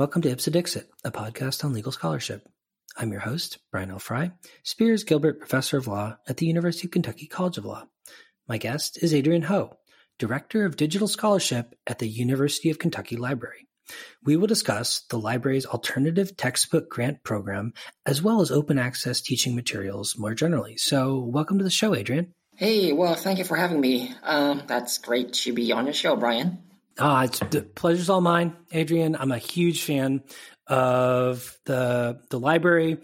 welcome to Ipse Dixit, a podcast on legal scholarship. I'm your host, Brian L. Frye, Spears Gilbert Professor of Law at the University of Kentucky College of Law. My guest is Adrian Ho, Director of Digital Scholarship at the University of Kentucky Library. We will discuss the library's alternative textbook grant program as well as open access teaching materials more generally. So, welcome to the show, Adrian. Hey, well, thank you for having me. Um, that's great to be on your show, Brian. Ah, it's the pleasure's all mine, Adrian. I'm a huge fan of the the library,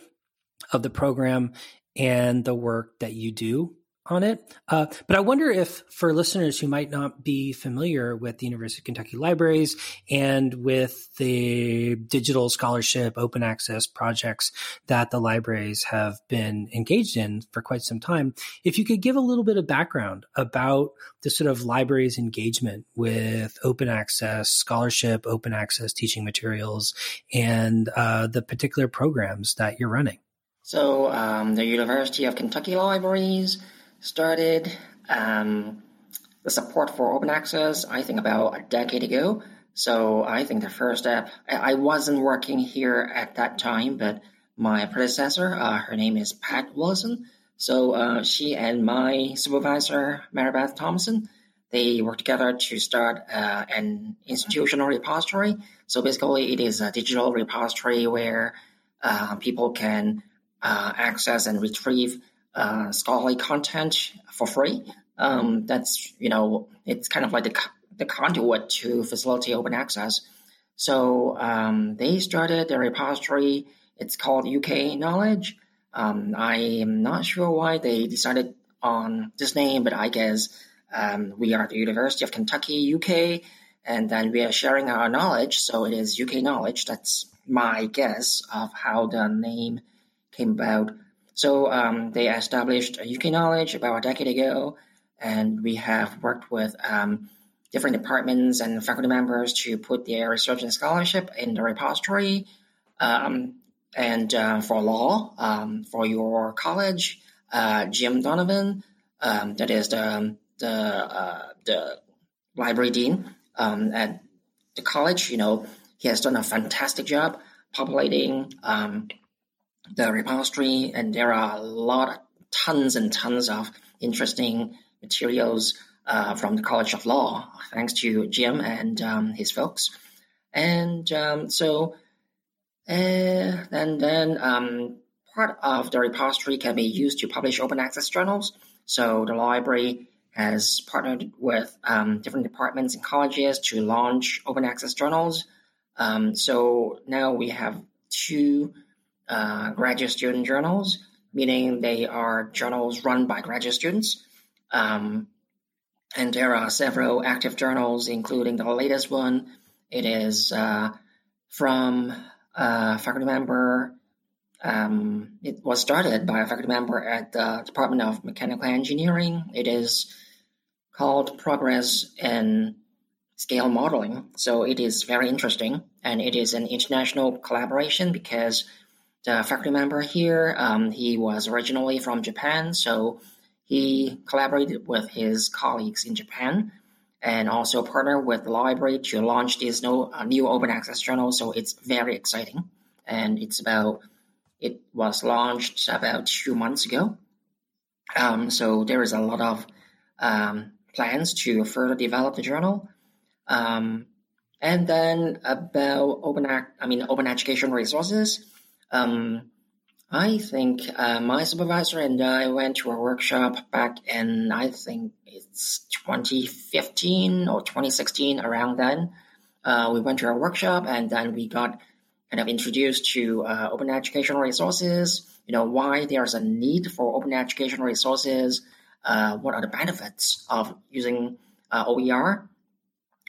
of the program, and the work that you do on it. Uh, but I wonder if, for listeners who might not be familiar with the University of Kentucky Libraries and with the digital scholarship, open access projects that the libraries have been engaged in for quite some time, if you could give a little bit of background about the sort of library's engagement with open access scholarship, open access teaching materials, and uh, the particular programs that you're running. So, um, the University of Kentucky Libraries started um, the support for open access, I think, about a decade ago. So I think the first step, I wasn't working here at that time, but my predecessor, uh, her name is Pat Wilson. So uh, she and my supervisor, Marybeth Thompson, they worked together to start uh, an institutional repository. So basically, it is a digital repository where uh, people can uh, access and retrieve uh, scholarly content for free. Um, that's you know it's kind of like the the conduit to facilitate open access. So um, they started a repository. It's called UK Knowledge. Um, I am not sure why they decided on this name, but I guess um, we are the University of Kentucky, UK, and then we are sharing our knowledge. So it is UK Knowledge. That's my guess of how the name came about. So um, they established UK Knowledge about a decade ago, and we have worked with um, different departments and faculty members to put their research and scholarship in the repository. Um, and uh, for law, um, for your college, uh, Jim Donovan, um, that is the the uh, the library dean um, at the college. You know, he has done a fantastic job populating the repository, and there are a lot, tons and tons of interesting materials uh, from the College of Law, thanks to Jim and um, his folks. And um, so, uh, and then um, part of the repository can be used to publish open access journals. So the library has partnered with um, different departments and colleges to launch open access journals. Um, so now we have two uh, graduate student journals, meaning they are journals run by graduate students. Um, and there are several active journals, including the latest one. It is uh, from a faculty member. Um, it was started by a faculty member at the Department of Mechanical Engineering. It is called Progress in Scale Modeling. So it is very interesting, and it is an international collaboration because the faculty member here, um, he was originally from Japan, so he collaborated with his colleagues in Japan and also partnered with the library to launch this new, uh, new open access journal. So it's very exciting, and it's about it was launched about two months ago. Um, so there is a lot of um, plans to further develop the journal. Um, and then about open, act, I mean, open education resources. Um, I think uh, my supervisor and I went to a workshop back in, I think it's 2015 or 2016, around then. Uh, we went to a workshop and then we got kind of introduced to uh, open educational resources, you know, why there's a need for open educational resources, uh, what are the benefits of using uh, OER.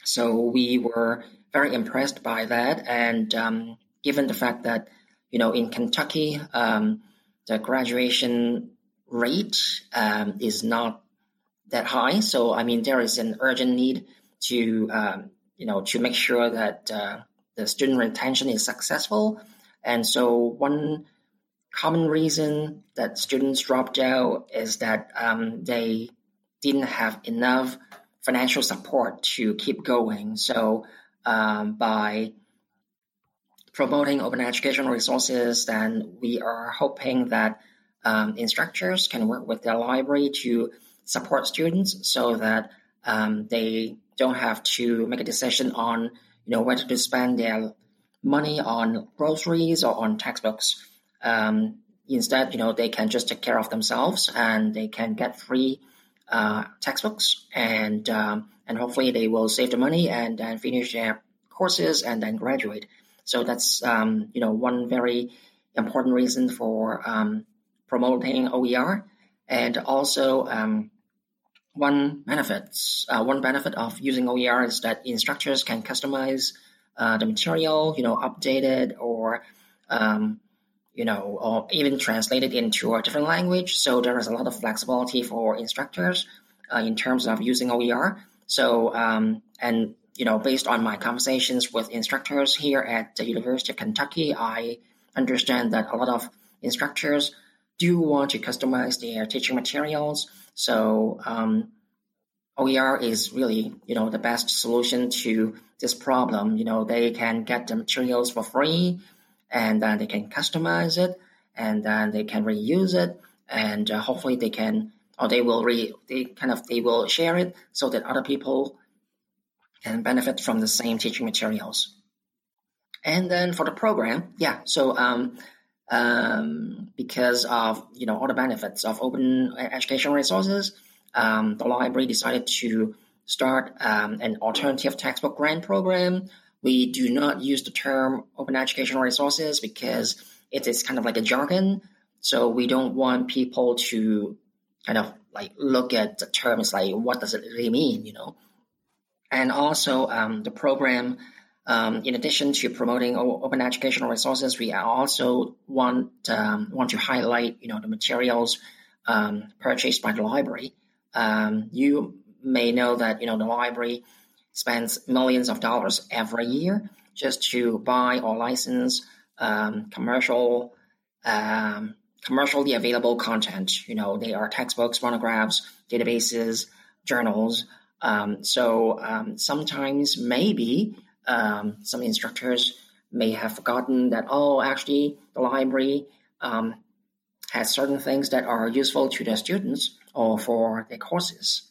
So we were very impressed by that. And um, given the fact that you know, in Kentucky, um, the graduation rate um, is not that high. So, I mean, there is an urgent need to, um, you know, to make sure that uh, the student retention is successful. And so, one common reason that students dropped out is that um, they didn't have enough financial support to keep going. So, um, by promoting open educational resources, then we are hoping that um, instructors can work with their library to support students so that um, they don't have to make a decision on you know whether to spend their money on groceries or on textbooks. Um, instead, you know they can just take care of themselves and they can get free uh, textbooks and um, and hopefully they will save the money and then finish their courses and then graduate. So that's um, you know one very important reason for um, promoting OER, and also um, one benefits uh, one benefit of using OER is that instructors can customize uh, the material, you know, update it or um, you know, or even translate it into a different language. So there is a lot of flexibility for instructors uh, in terms of using OER. So um, and you know, based on my conversations with instructors here at the University of Kentucky, I understand that a lot of instructors do want to customize their teaching materials. So um, OER is really, you know, the best solution to this problem. You know, they can get the materials for free, and then they can customize it, and then they can reuse it, and uh, hopefully they can, or they will re, they kind of they will share it so that other people can benefit from the same teaching materials. And then for the program, yeah, so um, um, because of you know all the benefits of open educational resources, um, the library decided to start um, an alternative textbook grant program. We do not use the term open educational resources because it is kind of like a jargon. So we don't want people to kind of like look at the terms like what does it really mean, you know? And also, um, the program, um, in addition to promoting open educational resources, we also want um, want to highlight, you know, the materials um, purchased by the library. Um, you may know that you know the library spends millions of dollars every year just to buy or license um, commercial commercially available content. You know, they are textbooks, monographs, databases, journals. Um, so um, sometimes maybe um, some instructors may have forgotten that oh actually the library um, has certain things that are useful to their students or for their courses.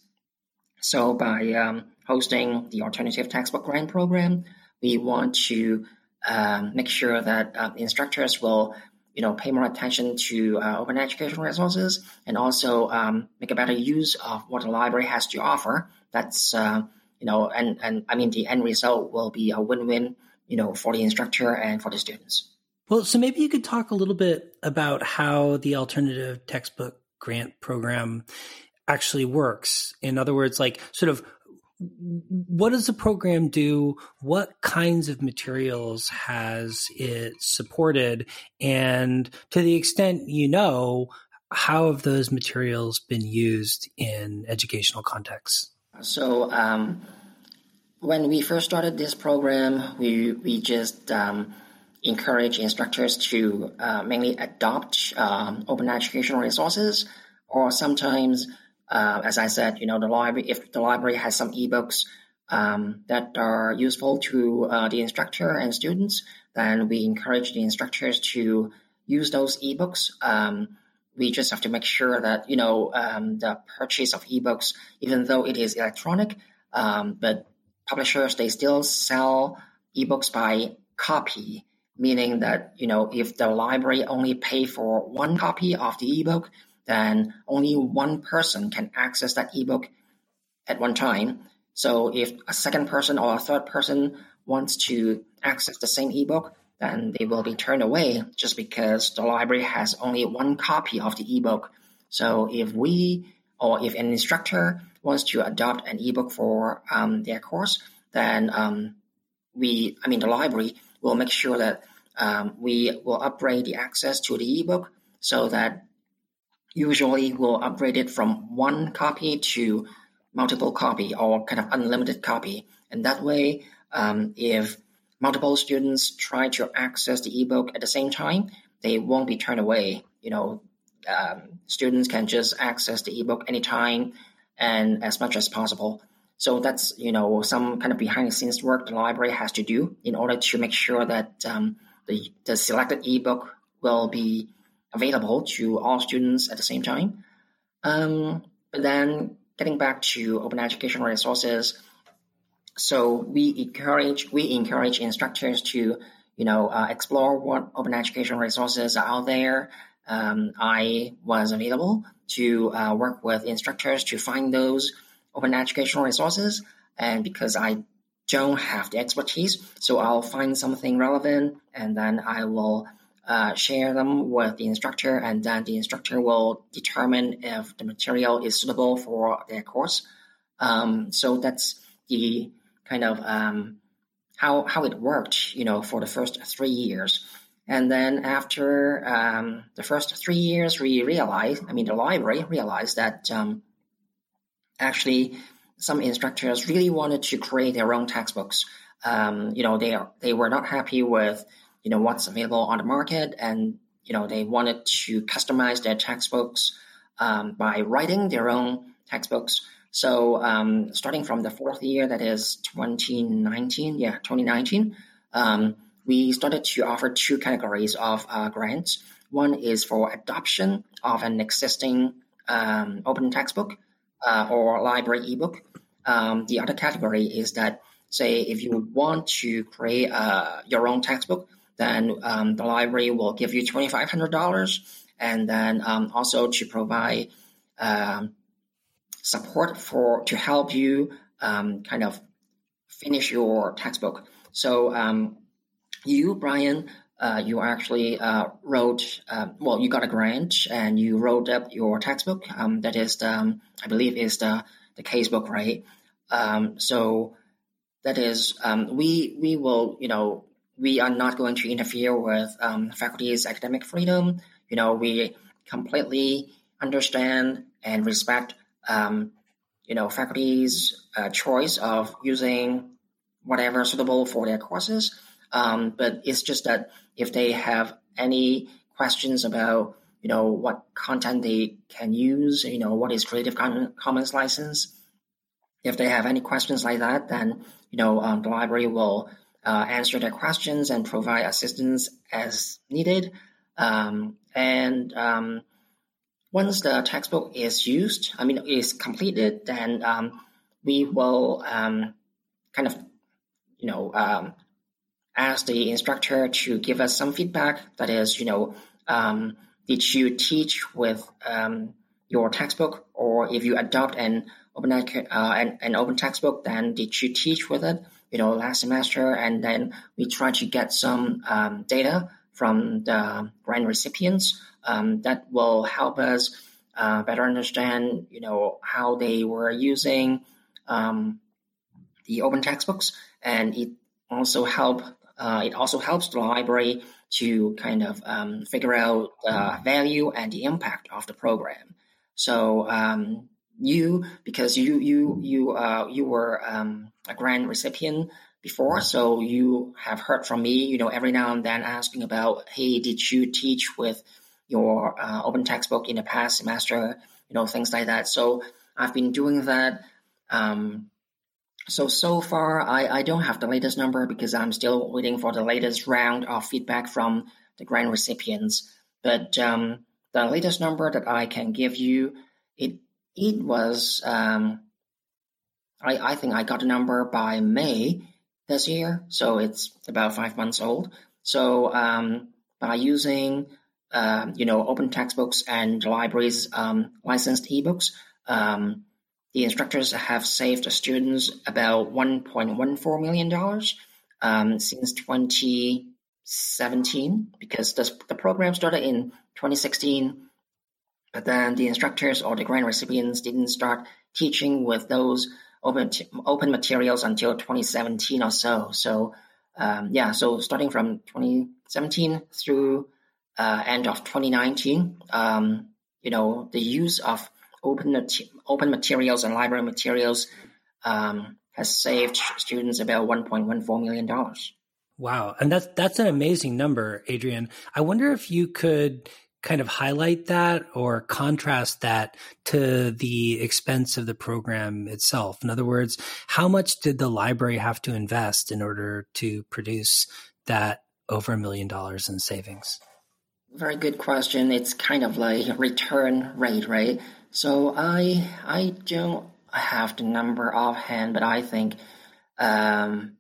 So by um, hosting the alternative textbook grant program, we want to um, make sure that instructors will you know, pay more attention to uh, open educational resources and also make a better use of what the library has to offer. That's, uh, you know, and, and I mean, the end result will be a win-win, you know, for the instructor and for the students. Well, so maybe you could talk a little bit about how the alternative textbook grant program actually works. In other words, like sort of what does the program do? What kinds of materials has it supported? And to the extent you know, how have those materials been used in educational contexts? So, um, when we first started this program, we, we just um, encourage instructors to uh, mainly adopt um, open educational resources or sometimes uh, as I said, you know, the library, if the library has some ebooks um, that are useful to uh, the instructor and students, then we encourage the instructors to use those ebooks. Um, we just have to make sure that, you know, um, the purchase of ebooks, even though it is electronic, um, but publishers, they still sell ebooks by copy, meaning that, you know, if the library only pay for one copy of the ebook, then only one person can access that ebook at one time. So if a second person or a third person wants to access the same ebook, then they will be turned away just because the library has only one copy of the ebook. So if we or if an instructor wants to adopt an ebook for um, their course, then um, we, I mean, the library will make sure that um, we will upgrade the access to the ebook so that usually we'll upgrade it from one copy to multiple copy or kind of unlimited copy. And that way, um, if multiple students try to access the ebook at the same time, they won't be turned away. You know, um, students can just access the ebook anytime and as much as possible. So that's you know some kind of behind the scenes work the library has to do in order to make sure that um, the, the selected ebook will be available to all students at the same time. Um, but then getting back to open educational resources, so we encourage we encourage instructors to you know uh, explore what open educational resources are out there. Um, I was available to uh, work with instructors to find those open educational resources, and because I don't have the expertise, so I'll find something relevant and then I will uh, share them with the instructor, and then the instructor will determine if the material is suitable for their course. Um, so that's the kind of um, how how it worked, you know, for the first three years. And then after um, the first three years, we realized, I mean, the library realized that um, actually some instructors really wanted to create their own textbooks. Um, you know, they are, they were not happy with you know what's available on the market, and you know they wanted to customize their textbooks um, by writing their own textbooks. So um, starting from the fourth year, that is 2019, yeah, 2019, um, we started to offer two categories of uh, grants. One is for adoption of an existing um, open textbook uh, or library ebook. Um, the other category is that, say, if you want to create uh, your own textbook, then um, the library will give you $2,500 and then um, also to provide support for to help you um, kind of finish your textbook. So um, you, Brian, uh, you actually uh, wrote, uh, well, you got a grant and you wrote up your textbook. Um, that is, the, um, I believe, is the the casebook, right? Um, so that is, um, we we will, you know, we are not going to interfere with faculty's academic freedom. You know, we completely understand and respect um, you know, faculty's uh, choice of using whatever suitable for their courses. Um, but it's just that if they have any questions about, you know, what content they can use, you know, what is Creative Commons license, if they have any questions like that, then, you know, um, the library will uh, answer their questions and provide assistance as needed. Um, and um, once the textbook is used, I mean, is completed, then um, we will um, kind of, you know, um, ask the instructor to give us some feedback. That is, you know, um, did you teach with um, your textbook, or if you adopt an open uh, an, an open textbook, then did you teach with it? You know, last semester, and then we try to get some um, data from the grant recipients um, that will help us uh, better understand, you know, how they were using um, the open textbooks, and it also help. Uh, it also helps the library to kind of um, figure out the value and the impact of the program. So um, you, because you you you uh, you were um, a grant recipient before, so you have heard from me, you know, every now and then asking about, hey, did you teach with your uh, open textbook in the past semester, you know, things like that. So I've been doing that. Um, so, so far, I, I don't have the latest number because I'm still waiting for the latest round of feedback from the grant recipients. But um, the latest number that I can give you, it it was, um, I, I think I got a number by May this year, so it's about five months old. So um, by using um, you know, open textbooks and libraries um, licensed ebooks. Um, the instructors have saved students about $1.14 million um, since 2017 because this, the program started in 2016, but then the instructors or the grant recipients didn't start teaching with those open, open materials until 2017 or so. So, um, yeah, so starting from 2017 through uh, end of 2019, um, you know, the use of open open materials and library materials um, has saved students about 1.14 million dollars. Wow, and that's that's an amazing number, Adrian. I wonder if you could kind of highlight that or contrast that to the expense of the program itself. In other words, how much did the library have to invest in order to produce that over a million dollars in savings? Very good question. It's kind of like return rate, right? So I I don't have the number offhand, but I think um,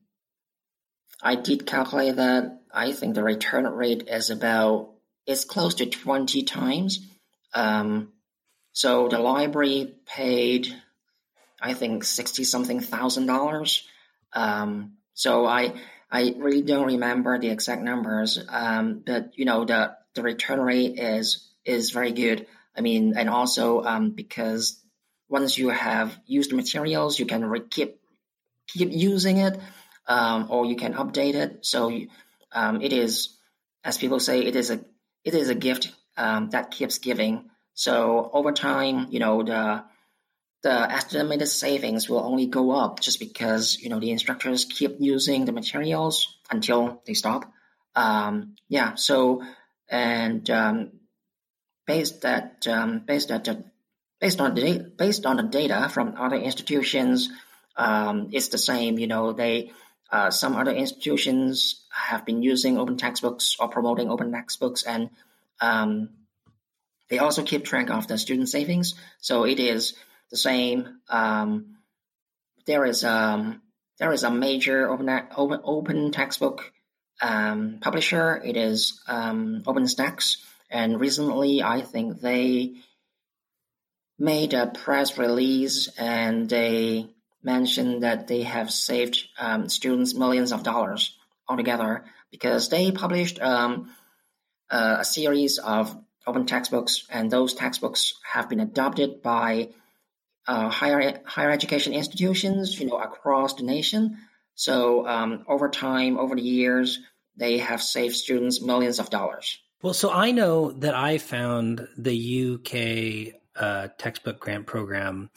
I did calculate that. I think the return rate is about it's close to twenty times. Um, so the library paid, I think sixty something thousand dollars. Um, so I I really don't remember the exact numbers, um, but you know the the return rate is is very good. I mean, and also um, because once you have used materials, you can re- keep keep using it, um, or you can update it. So um, it is, as people say, it is a it is a gift um, that keeps giving. So over time, you know the the estimated savings will only go up just because you know the instructors keep using the materials until they stop. Um, yeah. So and um, based that um, based that based on the based on the data from other institutions, um, it's the same. You know, they uh, some other institutions have been using open textbooks or promoting open textbooks, and um, they also keep track of the student savings. So it is the same. Um, there is um, there is a major open open, open textbook um, publisher. It is um, OpenStax, and recently I think they made a press release and they mentioned that they have saved um, students millions of dollars altogether because they published um, a series of open textbooks, and those textbooks have been adopted by uh, higher higher education institutions, you know, across the nation. So um, over time, over the years, they have saved students millions of dollars. Well, so I know that I found the UK uh, textbook grant program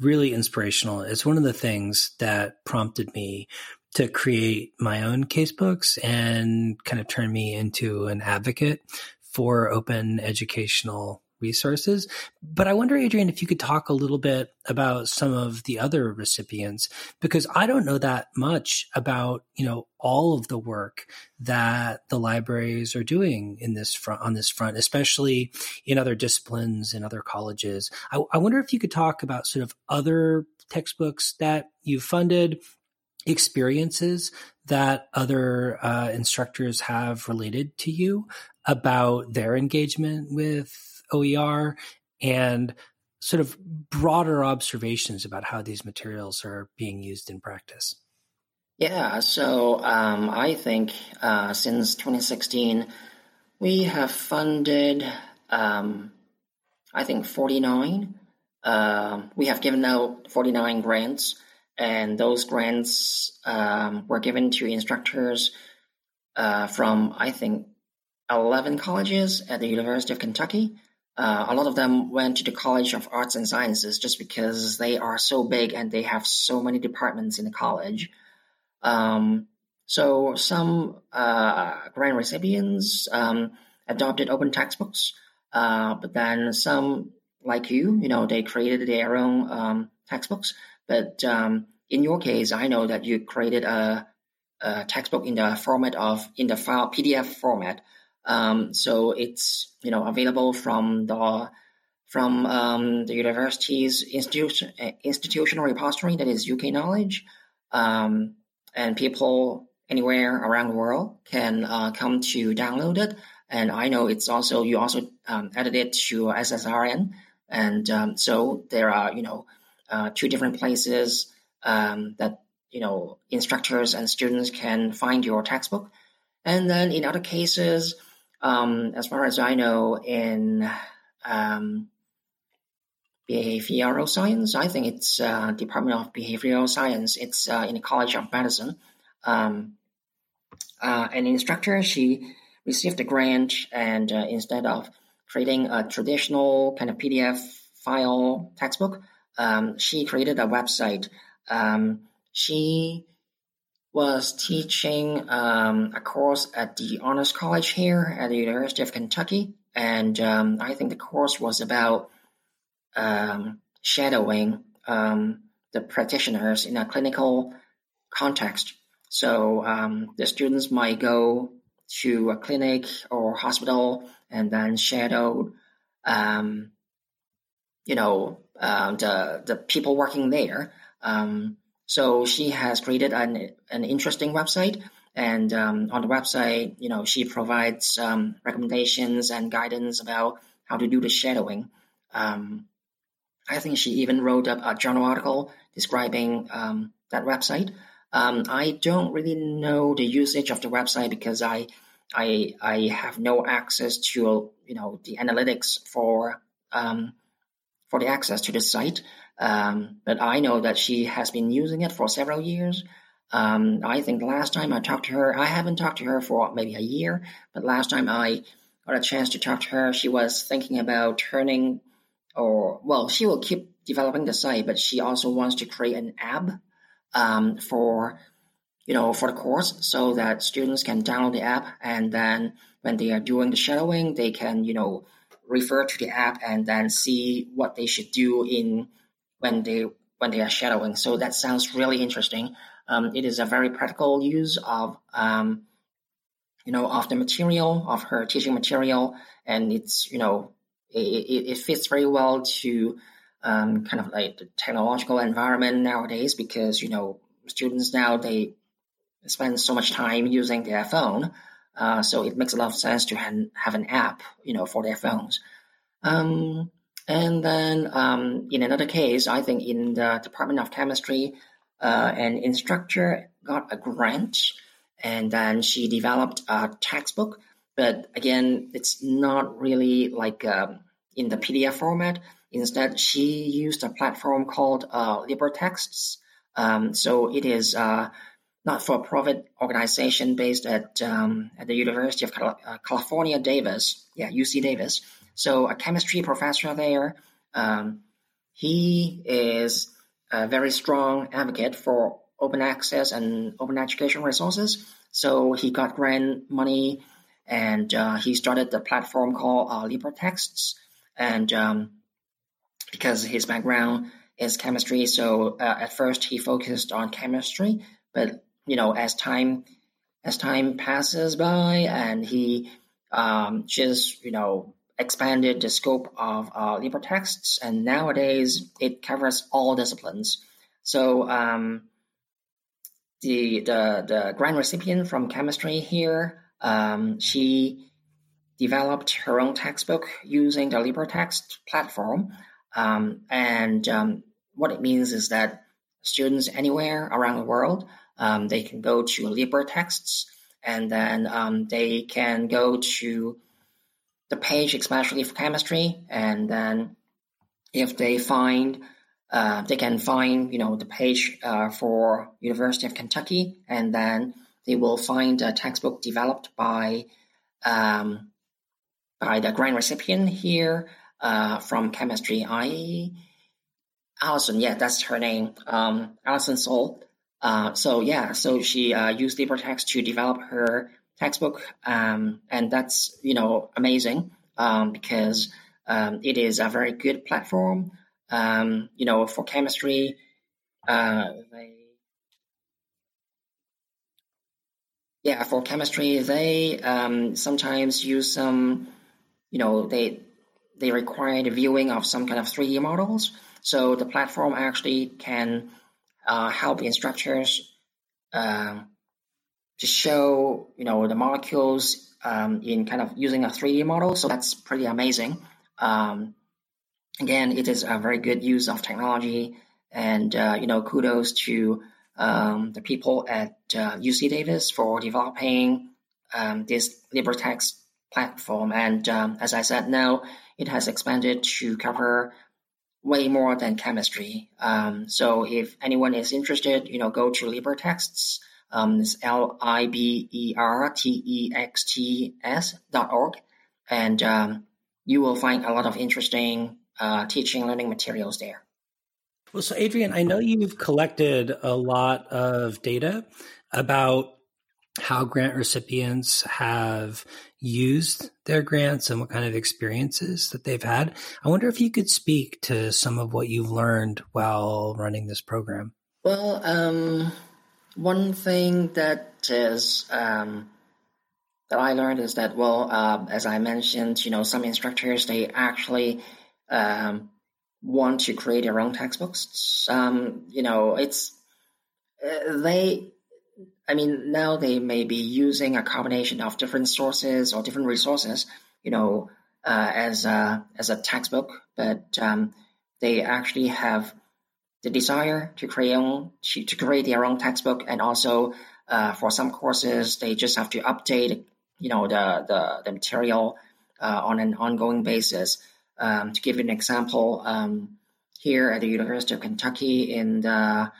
really inspirational. It's one of the things that prompted me to create my own casebooks and kind of turn me into an advocate for open educational resources. But I wonder, Adrian, if you could talk a little bit about some of the other recipients, because I don't know that much about, you know, all of the work that the libraries are doing in this front on this front, especially in other disciplines in other colleges. I, I wonder if you could talk about sort of other textbooks that you've funded, experiences that other uh, instructors have related to you about their engagement with OER and sort of broader observations about how these materials are being used in practice? Yeah, so um, I think uh, since 2016, we have funded, um, I think, 49. Uh, we have given out 49 grants, and those grants um, were given to instructors uh, from, I think, 11 colleges at the University of Kentucky. Uh, a lot of them went to the College of Arts and Sciences just because they are so big and they have so many departments in the college. Um, so some uh, grant recipients um, adopted open textbooks, uh, but then some, like you, you know, they created their own um, textbooks. But um, in your case, I know that you created a, a textbook in the format of in the file PDF format. Um, so it's you know available from the from um, the university's institution, institutional repository that is UK Knowledge, um, and people anywhere around the world can uh, come to download it. And I know it's also you also um, added it to SSRN, and um, so there are you know uh, two different places um, that you know instructors and students can find your textbook. And then in other cases, um, as far as I know, in um, behavioral science, I think it's uh, Department of Behavioral Science. It's uh, in the College of Medicine. Um, uh, an instructor, she received a grant, and uh, instead of creating a traditional kind of PDF file textbook, um, she created a website. Um, she was teaching um, a course at the Honors College here at the University of Kentucky, and um, I think the course was about um, shadowing um, the practitioners in a clinical context. So um, the students might go to a clinic or hospital and then shadow, um, you know, uh, the the people working there. Um, so she has created an an interesting website, and um, on the website, you know, she provides um, recommendations and guidance about how to do the shadowing. Um, I think she even wrote up a journal article describing um, that website. Um, I don't really know the usage of the website because I, I, I have no access to you know the analytics for um, for the access to the site. Um, but I know that she has been using it for several years. Um, I think last time I talked to her, I haven't talked to her for maybe a year, but last time I got a chance to talk to her, she was thinking about turning, or well, she will keep developing the site, but she also wants to create an app um, for you know for the course so that students can download the app and then when they are doing the shadowing, they can you know refer to the app and then see what they should do in when they when they are shadowing. So that sounds really interesting. Um, it is a very practical use of um, you know of the material of her teaching material, and it's you know it, it, it fits very well to um, kind of like the technological environment nowadays because you know students now they spend so much time using their phone, uh, so it makes a lot of sense to have, have an app you know for their phones. Um, and then um, in another case, I think in the Department of Chemistry, uh, an instructor got a grant and then she developed a textbook. But again, it's not really like um, in the PDF format. Instead, she used a platform called uh, LibreTexts. Um, so it is a not-for-profit organization based at um, at the University of uh, California, Davis. Yeah, UC Davis. So a chemistry professor there, um, he is a very strong advocate for open access and open education resources. So he got grant money and uh, he started the platform called uh, LibreTexts. And um, because his background is chemistry, so uh, at first he focused on chemistry, but you know as time as time passes by and he um, just you know expanded the scope of uh, LibreTexts, and nowadays it covers all disciplines. So um, the the the grant recipient from chemistry here, um, she developed her own textbook using the LibreText platform, um, and um, what it means is that students anywhere around the world um, they can go to LibreTexts, and then um, they can go to the page, especially for chemistry, and then if they find uh, they can find you know the page uh, for University of Kentucky, and then they will find a textbook developed by um, by the grant recipient here uh, from chemistry. I Allison, yeah, that's her name, um, Allison Soult. Uh, so yeah, so she uh, used LibreText to develop her textbook, um, and that's you know amazing um, because um, it is a very good platform. Um, you know, for chemistry, uh, they yeah, for chemistry they um, sometimes use some, you know, they they require the viewing of some kind of 3D models. So the platform actually can uh, help instructors. Um, to show you know the molecules um, in kind of using a 3D model. So that's pretty amazing. Um, again, it is a very good use of technology, and uh, you know kudos to um, the people at uh, UC Davis for developing um, this LibreText platform. And um, as I said, now it has expanded to cover way more than chemistry. Um, so if anyone is interested, you know, go to LibreTexts um, it's L I B E R T E X T S dot org, and um, you will find a lot of interesting uh, teaching learning materials there. Well, so Adrian, I know you've collected a lot of data about how grant recipients have used their grants and what kind of experiences that they've had. I wonder if you could speak to some of what you've learned while running this program. Well, um, one thing that is um, that I learned is that, well, uh, as I mentioned, you know, some instructors, they actually um, want to create their own textbooks. Um, you know, it's, uh, they, I mean, now they may be using a combination of different sources or different resources, you know, uh, as a, as a textbook, but um, they actually have the desire to create own, to, to create their own textbook, and also uh, for some courses they just have to update, you know, the the, the material uh, on an ongoing basis. Um, to give an example, um, here at the University of Kentucky in the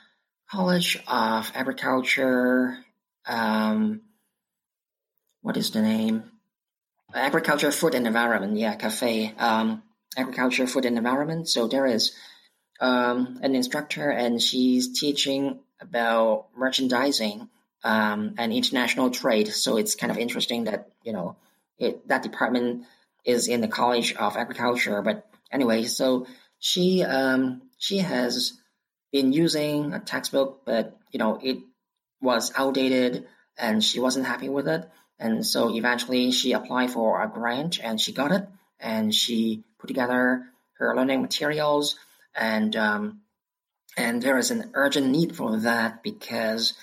College of Agriculture, um, what is the name? Agriculture, Food and Environment, yeah, CAFE. Um, agriculture, food and environment. So there is um, an instructor, and she's teaching about merchandising um, and international trade. So it's kind of interesting that you know it, that department is in the College of Agriculture. But anyway, so she um, she has been using a textbook, but you know it was outdated, and she wasn't happy with it. And so eventually she applied for a grant and she got it and she put together her learning materials and um, and there is an urgent need for that because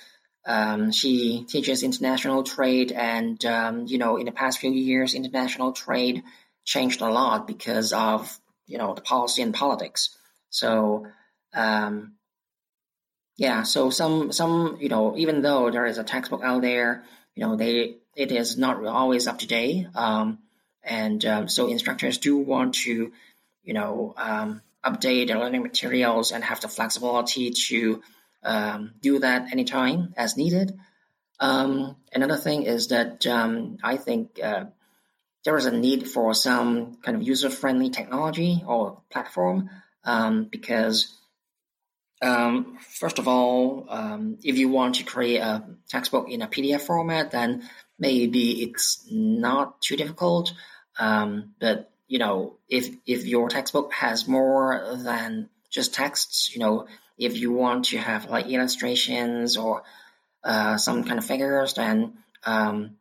um, she teaches international trade and um, you know in the past few years international trade changed a lot because of you know the policy and politics. So um, yeah so some some you know even though there is a textbook out there you know they it is not always up to date um, and um, so instructors do want to, you know, um, update their learning materials and have the flexibility to um, do that anytime as needed. Um, another thing is that um, I think uh, there is a need for some kind of user-friendly technology or platform um, because um, first of all, um, if you want to create a textbook in a PDF format, then maybe it's not too difficult. But you know, if if your textbook has more than just texts, you know, if you want to have like illustrations or uh, some kind of figures, then um,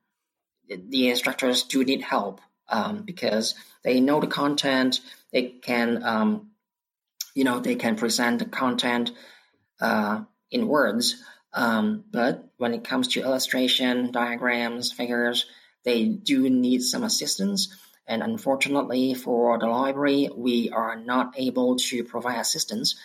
the instructors do need help um, because they know the content. They can, um, you know, they can present the content uh, in words. Um, but when it comes to illustration, diagrams, figures, they do need some assistance. And unfortunately for the library, we are not able to provide assistance.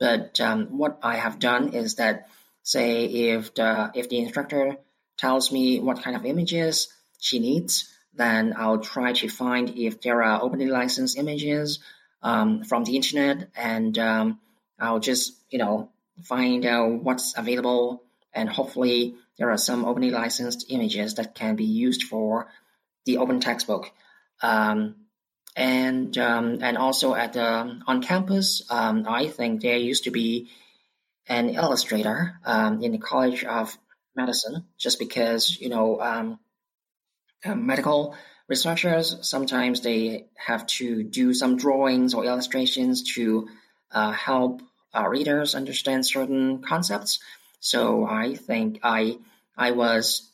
But um, what I have done is that, say, if the if the instructor tells me what kind of images she needs, then I'll try to find if there are openly licensed images um, from the internet, and um, I'll just you know find out what's available, and hopefully there are some openly licensed images that can be used for the open textbook. Um, and um, and also at the, on campus, um, I think there used to be an illustrator um, in the College of Medicine, just because you know um, uh, medical researchers sometimes they have to do some drawings or illustrations to uh, help uh, readers understand certain concepts. So I think I I was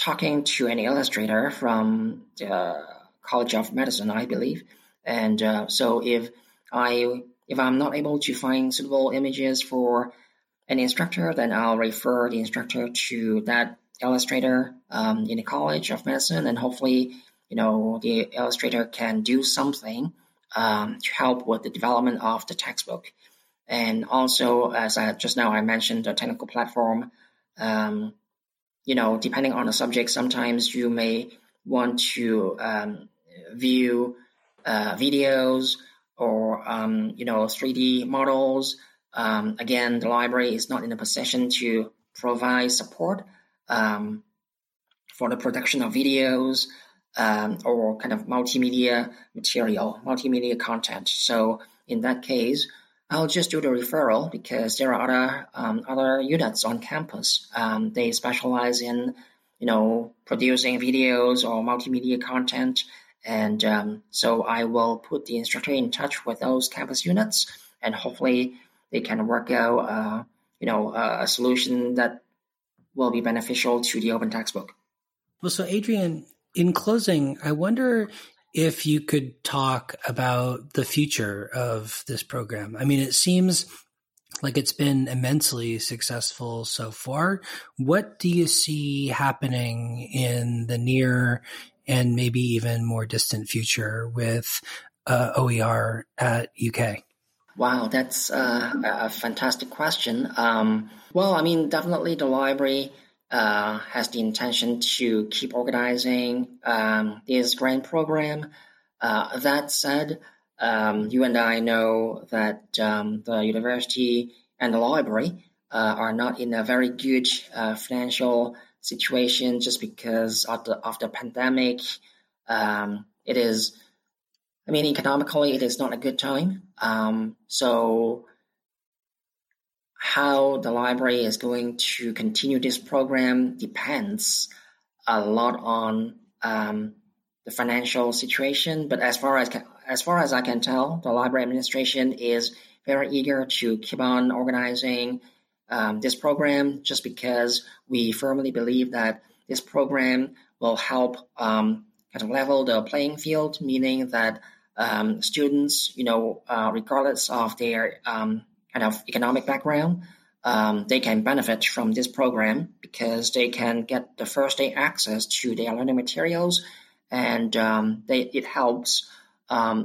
talking to an illustrator from the College of Medicine, I believe. And uh, so if I if I'm not able to find suitable images for an instructor, then I'll refer the instructor to that illustrator um, in the College of Medicine, and hopefully, you know, the illustrator can do something um, to help with the development of the textbook. And also, as I just now I mentioned, the technical platform. Um, you know, depending on the subject, sometimes you may want to um, view uh, videos or um, you know 3D models. Um, again, the library is not in a position to provide support um, for the production of videos um, or kind of multimedia material, multimedia content. So in that case, I'll just do the referral because there are other um, other units on campus. Um, they specialize in you know producing videos or multimedia content and um, so I will put the instructor in touch with those campus units, and hopefully they can work out, uh, you know, a, a solution that will be beneficial to the open textbook. Well, so Adrian, in closing, I wonder if you could talk about the future of this program. I mean, it seems like it's been immensely successful so far. What do you see happening in the near and maybe even more distant future with uh, OER at UK? Wow, that's uh, a fantastic question. Um, well, I mean, definitely the library uh, has the intention to keep organizing um, this grant program. Uh, that said, um, you and I know that um, the university and the library uh, are not in a very good uh, financial situation just because of the of the pandemic. Um, it is, I mean, economically, it is not a good time. Um, so, how the library is going to continue this program depends a lot on um, the financial situation. But as far as as far as I can tell, the library administration is very eager to keep on organizing um, this program, just because we firmly believe that this program will help um, kind of level the playing field, meaning that um, students, you know, uh, regardless of their um, kind of economic background, um, they can benefit from this program because they can get the first day access to their learning materials and um, they, it helps.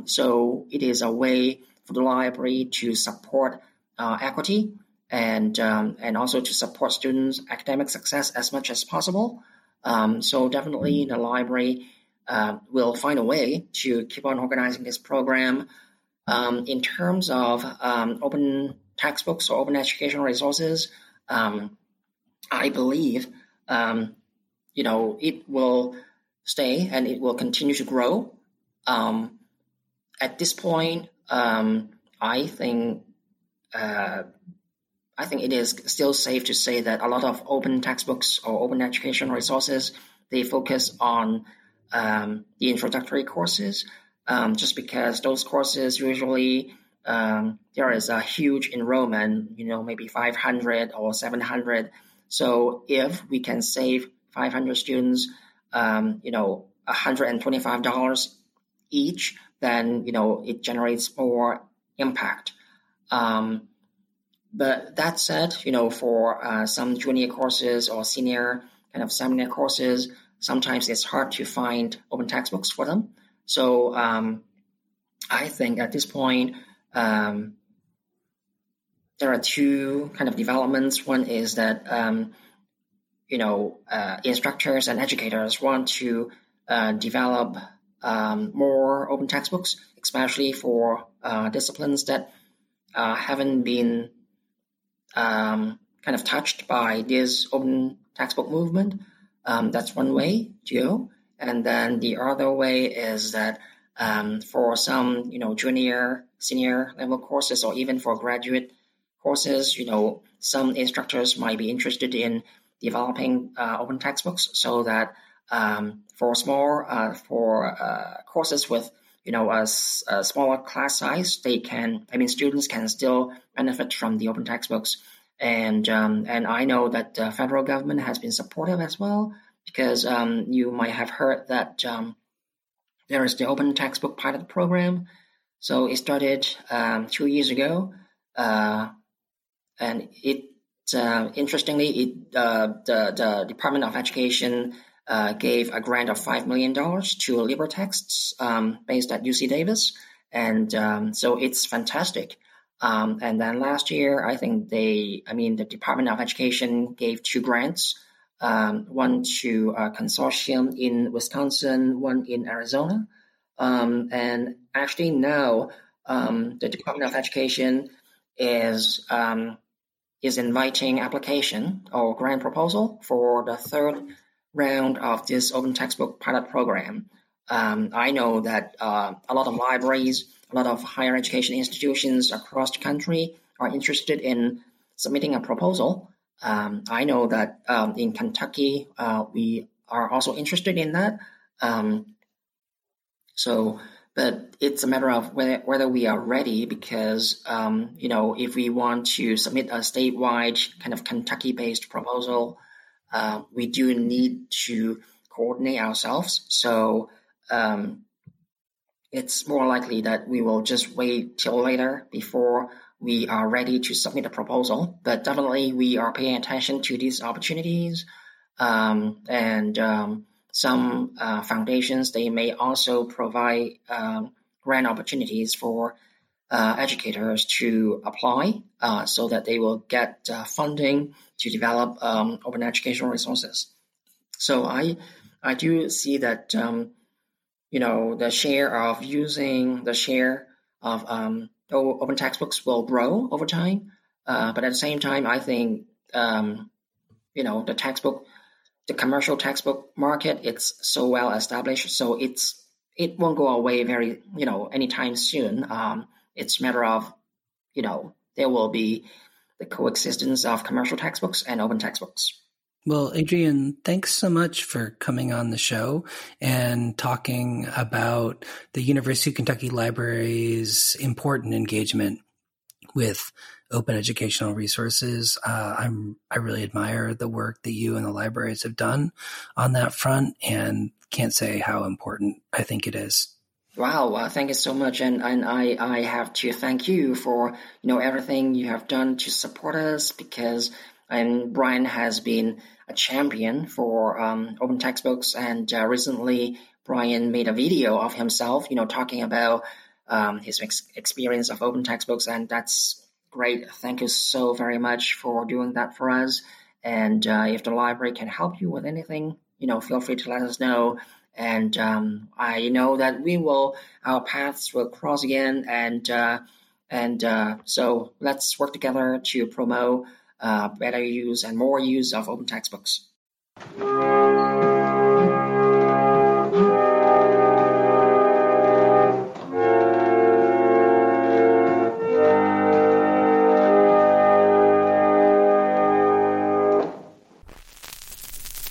So it is a way for the library to support uh, equity and um, and also to support students' academic success as much as possible. Um, so definitely the library uh, will find a way to keep on organizing this program. Um, in terms of um, open textbooks or open educational resources, I believe you know it will stay and it will continue to grow. Um, at this point, um, I think uh, I think it is still safe to say that a lot of open textbooks or open educational resources they focus on um, the introductory courses, um, just because those courses usually um, there is a huge enrollment, you know, maybe 500 or 700. So if we can save 500 students um, you know, $125 each, then, you know, it generates more impact. Um, but that said, you know, for uh, some junior courses or senior kind of seminar courses, sometimes it's hard to find open textbooks for them. So um, I think at this point, um, there are two kind of developments. One is that um, you know, uh, instructors and educators want to uh, develop um, more open textbooks, especially for uh, disciplines that uh, haven't been um, kind of touched by this open textbook movement. Um, that's one way go. And then the other way is that um, for some, you know, junior, senior level courses, or even for graduate courses, you know, some instructors might be interested in developing uh, open textbooks so that um, for small uh, for uh, courses with you know a, a, smaller class size, they can I mean students can still benefit from the open textbooks. And um, and I know that the federal government has been supportive as well because um, you might have heard that um, there is the open textbook pilot program. So it started um, two years ago, uh, and it uh, interestingly, it, uh, the, the Department of Education uh, gave a grant of $5 million to LibreTexts um, based at UC Davis. And um, so it's fantastic. Um, and then last year, I think they, I mean, the Department of Education gave two grants, um, one to a consortium in Wisconsin, one in Arizona. Um, and actually now, um, the Department of Education is is inviting application or grant proposal for the third round of this open textbook pilot program. Um, I know that uh, a lot of libraries, a lot of higher education institutions across the country are interested in submitting a proposal. Um, I know that um, in Kentucky, uh, we are also interested in that. Um, so but it's a matter of whether, whether we are ready because, um, you know, if we want to submit a statewide kind of Kentucky based proposal, uh, we do need to coordinate ourselves. So um, it's more likely that we will just wait till later before we are ready to submit a proposal. But definitely, we are paying attention to these opportunities. Um, and um, some uh, foundations they may also provide um, grant opportunities for uh, educators to apply uh, so that they will get uh, funding to develop um, open educational resources. So I I do see that um, you know the share of using the share of um, open textbooks will grow over time, uh, but at the same time I think um, you know the textbook the commercial textbook market it's so well established so it's it won't go away very you know anytime soon um, it's a matter of you know there will be the coexistence of commercial textbooks and open textbooks well, Adrian, thanks so much for coming on the show and talking about the University of Kentucky Library's important engagement with open educational resources. Uh, I'm I really admire the work that you and the libraries have done on that front, and can't say how important I think it is. Wow, uh, thank you so much, and and I I have to thank you for you know everything you have done to support us because and Brian has been a champion for um, open textbooks, and uh, recently Brian made a video of himself, you know, talking about um, his ex- experience of open textbooks, and that's Great. Thank you so very much for doing that for us. And uh, if the library can help you with anything, you know, feel free to let us know. And um, I know that we will, our paths will cross again. And uh, and uh, so let's work together to promote uh, better use and more use of open textbooks.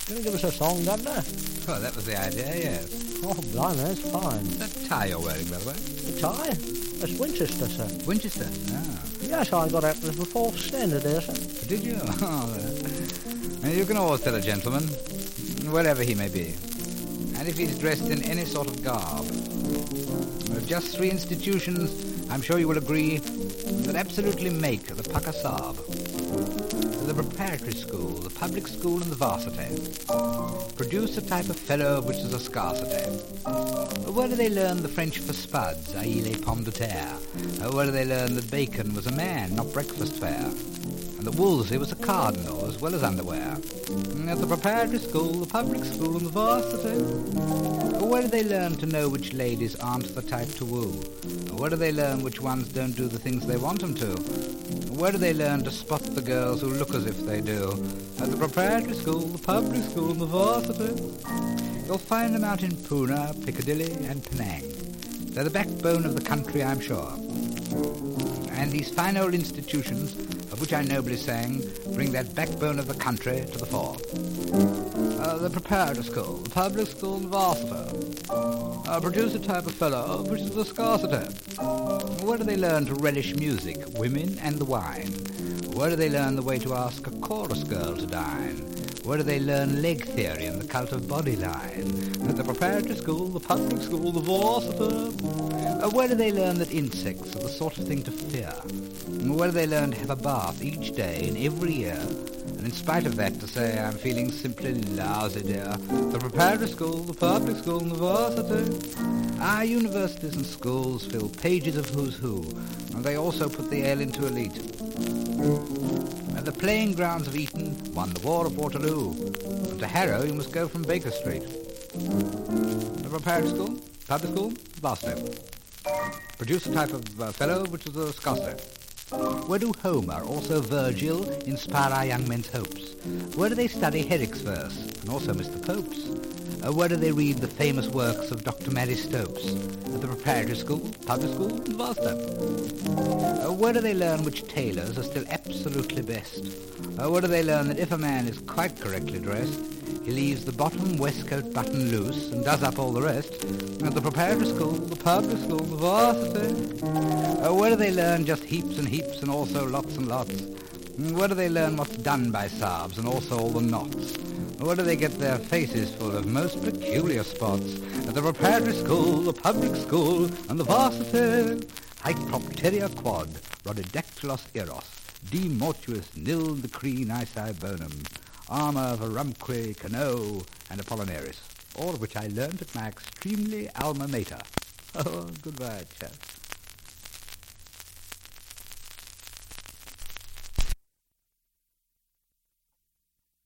Give us a song, Governor? Well, that was the idea, yes. Oh, blimey, that's fine. That tie you're wearing, by the way. The tie? That's Winchester, sir. Winchester? Ah. Yes, I got out of the fourth standard there, sir. Did you? Oh, you can always tell a gentleman, wherever he may be. And if he's dressed in any sort of garb. With just three institutions, I'm sure you will agree, that absolutely make the the preparatory school, the public school, and the varsity. Produce a type of fellow which is a scarcity. Where do they learn the French for spuds, i.e. les pommes de terre? Where do they learn that bacon was a man, not breakfast fare? That Wolsey was a cardinal as well as underwear? Mm, At the preparatory school, the public school, and the varsity? Where do they learn to know which ladies aren't the type to woo? Where do they learn which ones don't do the things they want them to? Where do they learn to spot the girls who look as if they do? At the preparatory school, the public school, and the varsity. You'll find them out in Poona, Piccadilly, and Penang. They're the backbone of the country, I'm sure. And these fine old institutions, of which I nobly sang, bring that backbone of the country to the fore. Uh, the preparatory school, the public school, the varsity. Uh, produce a type of fellow which is a scarcity. Where do they learn to relish music, women, and the wine? Where do they learn the way to ask a chorus girl to dine? Where do they learn leg theory and the cult of body line? At the preparatory school, the public school, the varsity? Uh, where do they learn that insects are the sort of thing to fear? Where do they learn to have a bath each day in every year? And in spite of that, to say I'm feeling simply lousy, dear. The preparatory school, the public school, and the varsity. Our universities and schools fill pages of who's who, and they also put the ale into elite. At the playing grounds of Eton won the War of Waterloo, and to Harrow you must go from Baker Street. The preparatory school, public school, varsity. Produce a type of uh, fellow which is a scholar. Where do Homer, also Virgil, inspire our young men's hopes? Where do they study Herrick's verse, and also Mr. Pope's? Uh, where do they read the famous works of Dr. Marie Stopes? At the preparatory school, public school, and Varston? Uh, where do they learn which tailors are still absolutely best? Uh, where do they learn that if a man is quite correctly dressed, he leaves the bottom waistcoat button loose and does up all the rest? At the preparatory school, the public school, the varsity? Uh, where do they learn just heaps and heaps and also lots and lots? Where do they learn what's done by Saabs and also all the knots? Where do they get their faces full of most peculiar spots? At the preparatory school, the public school, and the varsity. Hycropteria quad, Rhododactylos eros, D mortuus nil decree nisi bonum, arma virumque cano, and Apollinaris, all of which I learnt at my extremely alma mater. Oh, goodbye, chaps.